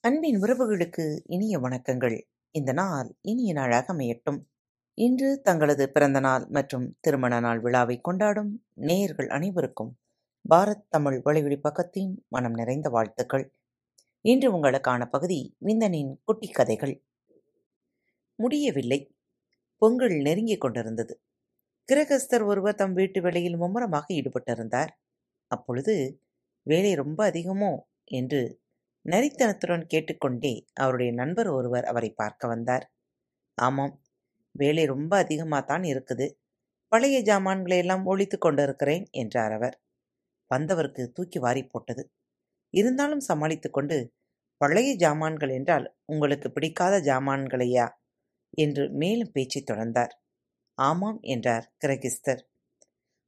அன்பின் உறவுகளுக்கு இனிய வணக்கங்கள். இந்த நாள் இனிய நாளாக அமையட்டும். இன்று தங்களது பிறந்த நாள் மற்றும் திருமண நாள் விழாவை கொண்டாடும் நேயர்கள் அனைவருக்கும் பாரத் தமிழ் வழிவழி பக்கத்தின் மனம் நிறைந்த வாழ்த்துக்கள். இன்று உங்களுக்கான பகுதி விந்தனின் குட்டி கதைகள். முடியவில்லை. பொங்கல் நெருங்கிக் கொண்டிருந்தது. கிரகஸ்தர் ஒருவர் தம் வீட்டு வேலையில் மும்முரமாக ஈடுபட்டிருந்தார். அப்பொழுது வேலை ரொம்ப அதிகமோ என்று நரித்தனத்துடன் கேட்டுக்கொண்டே அவருடைய நண்பர் ஒருவர் அவரை பார்க்க வந்தார். ஆமாம் வேலை ரொம்ப அதிகமாக தான் இருக்குது. பழைய ஜாமான்களை எல்லாம் ஒழித்து கொண்டிருக்கிறேன் என்றார் அவர். வந்தவருக்கு தூக்கி வாரி போட்டது. இருந்தாலும் சமாளித்து கொண்டு பழைய ஜாமான்கள் என்றால் உங்களுக்கு பிடிக்காத ஜாமான்களையா? என்று மேலும் பேச்சை தொடர்ந்தார். ஆமாம் என்றார் கிரகிஸ்தர்.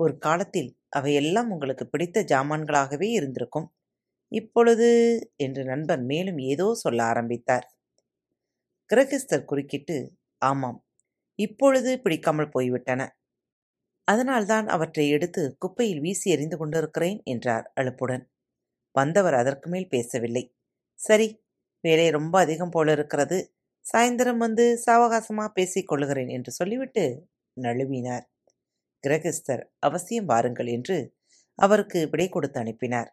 ஒரு காலத்தில் அவையெல்லாம் உங்களுக்கு பிடித்த ஜாமான்களாகவே இருந்திருக்கும். இப்பொழுது என்று நண்பர் மேலும் ஏதோ சொல்ல ஆரம்பித்தார். கிரகிஸ்தர் குறுக்கிட்டு ஆமாம் இப்பொழுது பிடிக்காமல் போய்விட்டன. அதனால்தான் அவற்றை எடுத்து குப்பையில் வீசி எறிந்து கொண்டிருக்கிறேன் என்றார் அழுப்புடன் வந்தவர் அதற்கு மேல் பேசவில்லை. சரி வேலை ரொம்ப அதிகம் போல இருக்கிறது. சாயந்தரம் வந்து சாவகாசமாக பேசிக் கொள்ளுகிறேன் என்று சொல்லிவிட்டு நழுவினார். கிரகஸ்தர் அவசியம் வாருங்கள் என்று அவருக்கு விடை கொடுத்து அனுப்பினார்.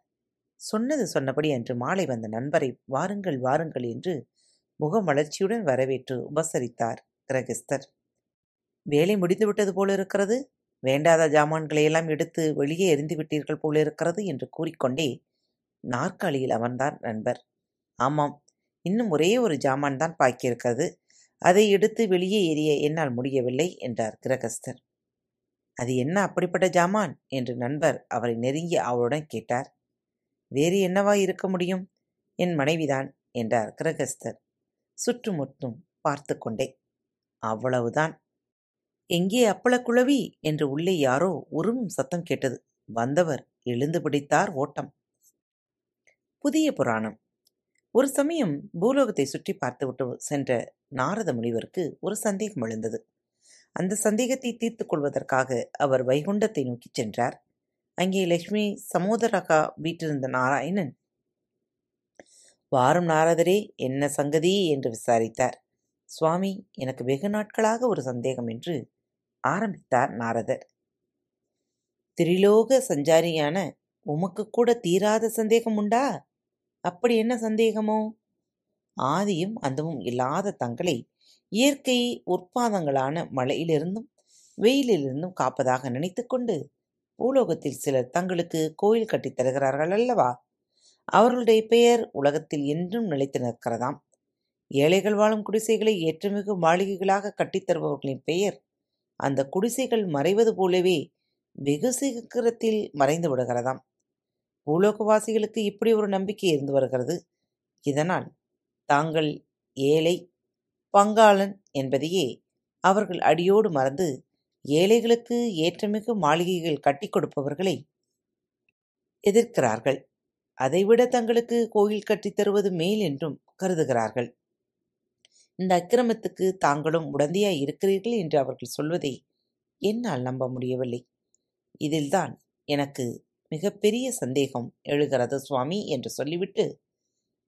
சொன்னது சொன்னபடி அன்று மாலை வந்த நண்பரை வாருங்கள் வாருங்கள் என்று முகமலர்ச்சியுடன் வரவேற்று உபசரித்தார் கிரகஸ்தர். வேலை முடிந்துவிட்டது போல இருக்கிறது. வேண்டாத ஜாமான்களையெல்லாம் எடுத்து வெளியே எரிந்துவிட்டீர்கள் போல இருக்கிறது என்று கூறிக்கொண்டே நாற்காலியில் அமர்ந்தார் நண்பர். ஆமாம் இன்னும் ஒரே ஒரு ஜாமான் தான் பாக்கியிருக்கிறது அதை எடுத்து வெளியே எரிய என்னால் முடியவில்லை என்றார் கிரகஸ்தர். அது என்ன அப்படிப்பட்ட ஜாமான்? என்று நண்பர் அவரை நெருங்கி அவளுடன் கேட்டார். வேறு என்னவா இருக்க முடியும்? என் மனைவிதான் என்றார் கிரகஸ்தர். சுற்றுமுற்றும் பார்த்து கொண்டே. அவ்வளவுதான். எங்கே அப்பளக்குழவி? என்று உள்ளே யாரோ உருவும் சத்தம் கேட்டது. வந்தவர் எழுந்து பிடித்தார் ஓட்டம். புதிய புராணம். ஒரு சமயம் பூலோகத்தை சுற்றி பார்த்துவிட்டு சென்ற நாரத முனிவருக்கு ஒரு சந்தேகம் எழுந்தது. அந்த சந்தேகத்தை தீர்த்துக் கொள்வதற்காக அவர் வைகுண்டத்தை நோக்கிச் சென்றார். அங்கே லட்சுமி சமோதரகா வீட்டிருந்த நாராயணன். வாரும் நாரதரே என்ன சங்கதி என்று விசாரித்தார். சுவாமி எனக்கு வெகு நாட்களாக ஒரு சந்தேகம் என்று ஆரம்பித்தார் நாரதர். திரிலோக சஞ்சாரியான உமக்கு கூட தீராத சந்தேகம் உண்டா? அப்படி என்ன சந்தேகமோ? ஆதியும் அந்தமும் இல்லாத தங்களை இயற்கை உற்பாதங்களான மழையிலிருந்தும் வெயிலிலிருந்தும் காப்பதாக நினைத்துக்கொண்டு பூலோகத்தில் சிலர் தங்களுக்கு கோயில் கட்டித் தருகிறார்கள் அல்லவா? அவர்களுடைய பெயர் உலகத்தில் என்றும் நிலைத்து நிற்கிறதாம். ஏழைகள் வாழும் குடிசைகளை ஏற்றமிகு மாளிகைகளாக கட்டித் தருபவர்களின் பெயர் அந்த குடிசைகள் மறைவது போலவே வெகு சீக்கிரத்தில் மறைந்து விடுகிறதாம். பூலோகவாசிகளுக்கு இப்படி ஒரு நம்பிக்கை இருந்து வருகிறது. இதனால் தாங்கள் ஏழை பங்காளன் என்பதையே அவர்கள் அடியோடு மறந்து ஏழைகளுக்கு ஏற்றமிகு மாளிகைகள் கட்டிக் கொடுப்பவர்களை எதிர்க்கிறார்கள். அதைவிட தங்களுக்கு கோயில் கட்டித் தருவது மேல் என்றும் கருதுகிறார்கள். இந்த அக்கிரமத்துக்கு தாங்களும் உடந்தையாய் இருக்கிறீர்கள் என்று அவர்கள் சொல்வதை என்னால் நம்ப முடியவில்லை. இதில்தான் எனக்கு மிகப்பெரிய சந்தேகம் எழுகிறது சுவாமி என்று சொல்லிவிட்டு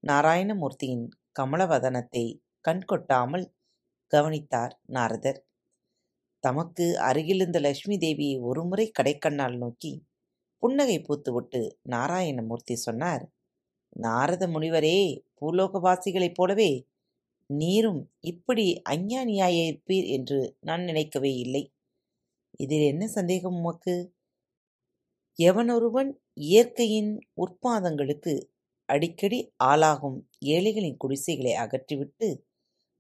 நாராயணமூர்த்தியின் கமலவதனத்தை கண்கொட்டாமல் கவனித்தார் நாரதர். தமக்கு அருகிலிருந்த லட்சுமி தேவியை ஒருமுறை கடைக்கண்ணால் நோக்கி புன்னகை பூத்துவிட்டு நாராயணமூர்த்தி சொன்னார் நாரத முனிவரே பூலோகவாசிகளைப் போலவே நீரும் இப்படி அஞ்ஞானியாயிருப்பீர் என்று நான் நினைக்கவே இல்லை. இதில் என்ன சந்தேகம் உமக்கு? எவனொருவன் இயற்கையின் உற்பாதங்களுக்கு அடிக்கடி ஆளாகும் ஏழைகளின் குடிசைகளை அகற்றிவிட்டு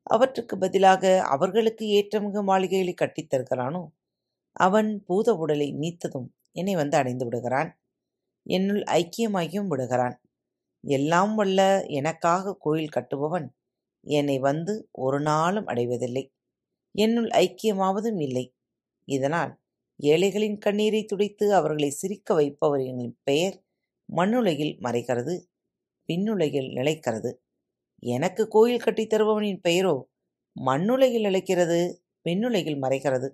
அவற்றுக்கு பதிலாக அவர்களுக்கு ஏற்றமிகு மாளிகைகளை கட்டித்தருகிறானோ அவன் பூத உடலை நீத்ததும் என்னை வந்து அடைந்து விடுகிறான். என்னுள் ஐக்கியமாகியும் விடுகிறான். எல்லாம் வல்ல எனக்காக கோயில் கட்டுபவன் என்னை வந்து ஒரு நாளும் அடைவதில்லை. என்னுள் ஐக்கியமாவதும் இல்லை. இதனால் ஏழைகளின் கண்ணீரை துடைத்து அவர்களை சிரிக்க வைப்பவர்களின் பெயர் மண்ணுலகில் மறைகிறது பின்னுலகில் நிலைக்கிறது. எனக்கு கோயில் கட்டித் தருபவனின் பெயரோ மண்ணுலகில் அழைக்கிறது பெண்ணுலகில் மறைகிறது.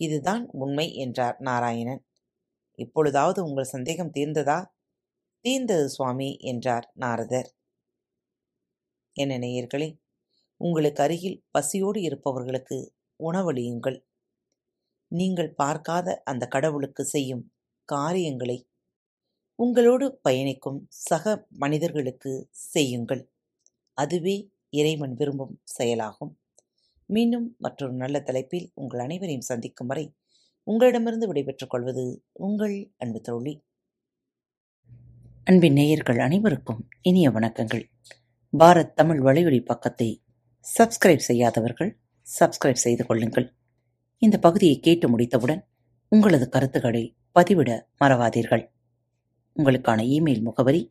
இதுதான் உண்மை என்றார் நாராயணன். இப்பொழுதாவது உங்கள் சந்தேகம் தீர்ந்ததா? தீர்ந்தது சுவாமி என்றார் நாரதர். என்ன நேயர்களே உங்களுக்கு அருகில் பசியோடு இருப்பவர்களுக்கு உணவளியுங்கள். நீங்கள் பார்க்காத அந்த கடவுளுக்கு செய்யும் காரியங்களை உங்களோடு பயணிக்கும் சக மனிதர்களுக்கு செய்யுங்கள். அதுவே இறைவன் விரும்பும் செயலாகும். மீண்டும் மற்றொரு நல்ல தலைப்பில் உங்கள் அனைவரையும் சந்திக்கும் வரை உங்களிடமிருந்து விடைபெற்றுக் கொள்வது உங்கள் அன்பு தோழி. அன்பின் நேயர்கள் அனைவருக்கும் இனிய வணக்கங்கள். பாரத் தமிழ் வலையொலி பக்கத்தை சப்ஸ்கிரைப் செய்யாதவர்கள் சப்ஸ்கிரைப் செய்து கொள்ளுங்கள். இந்த பகுதியை கேட்டு முடித்தவுடன் உங்களது கருத்துக்களை பதிவிட மறவாதீர்கள். உங்களுக்கான இமெயில் முகவரி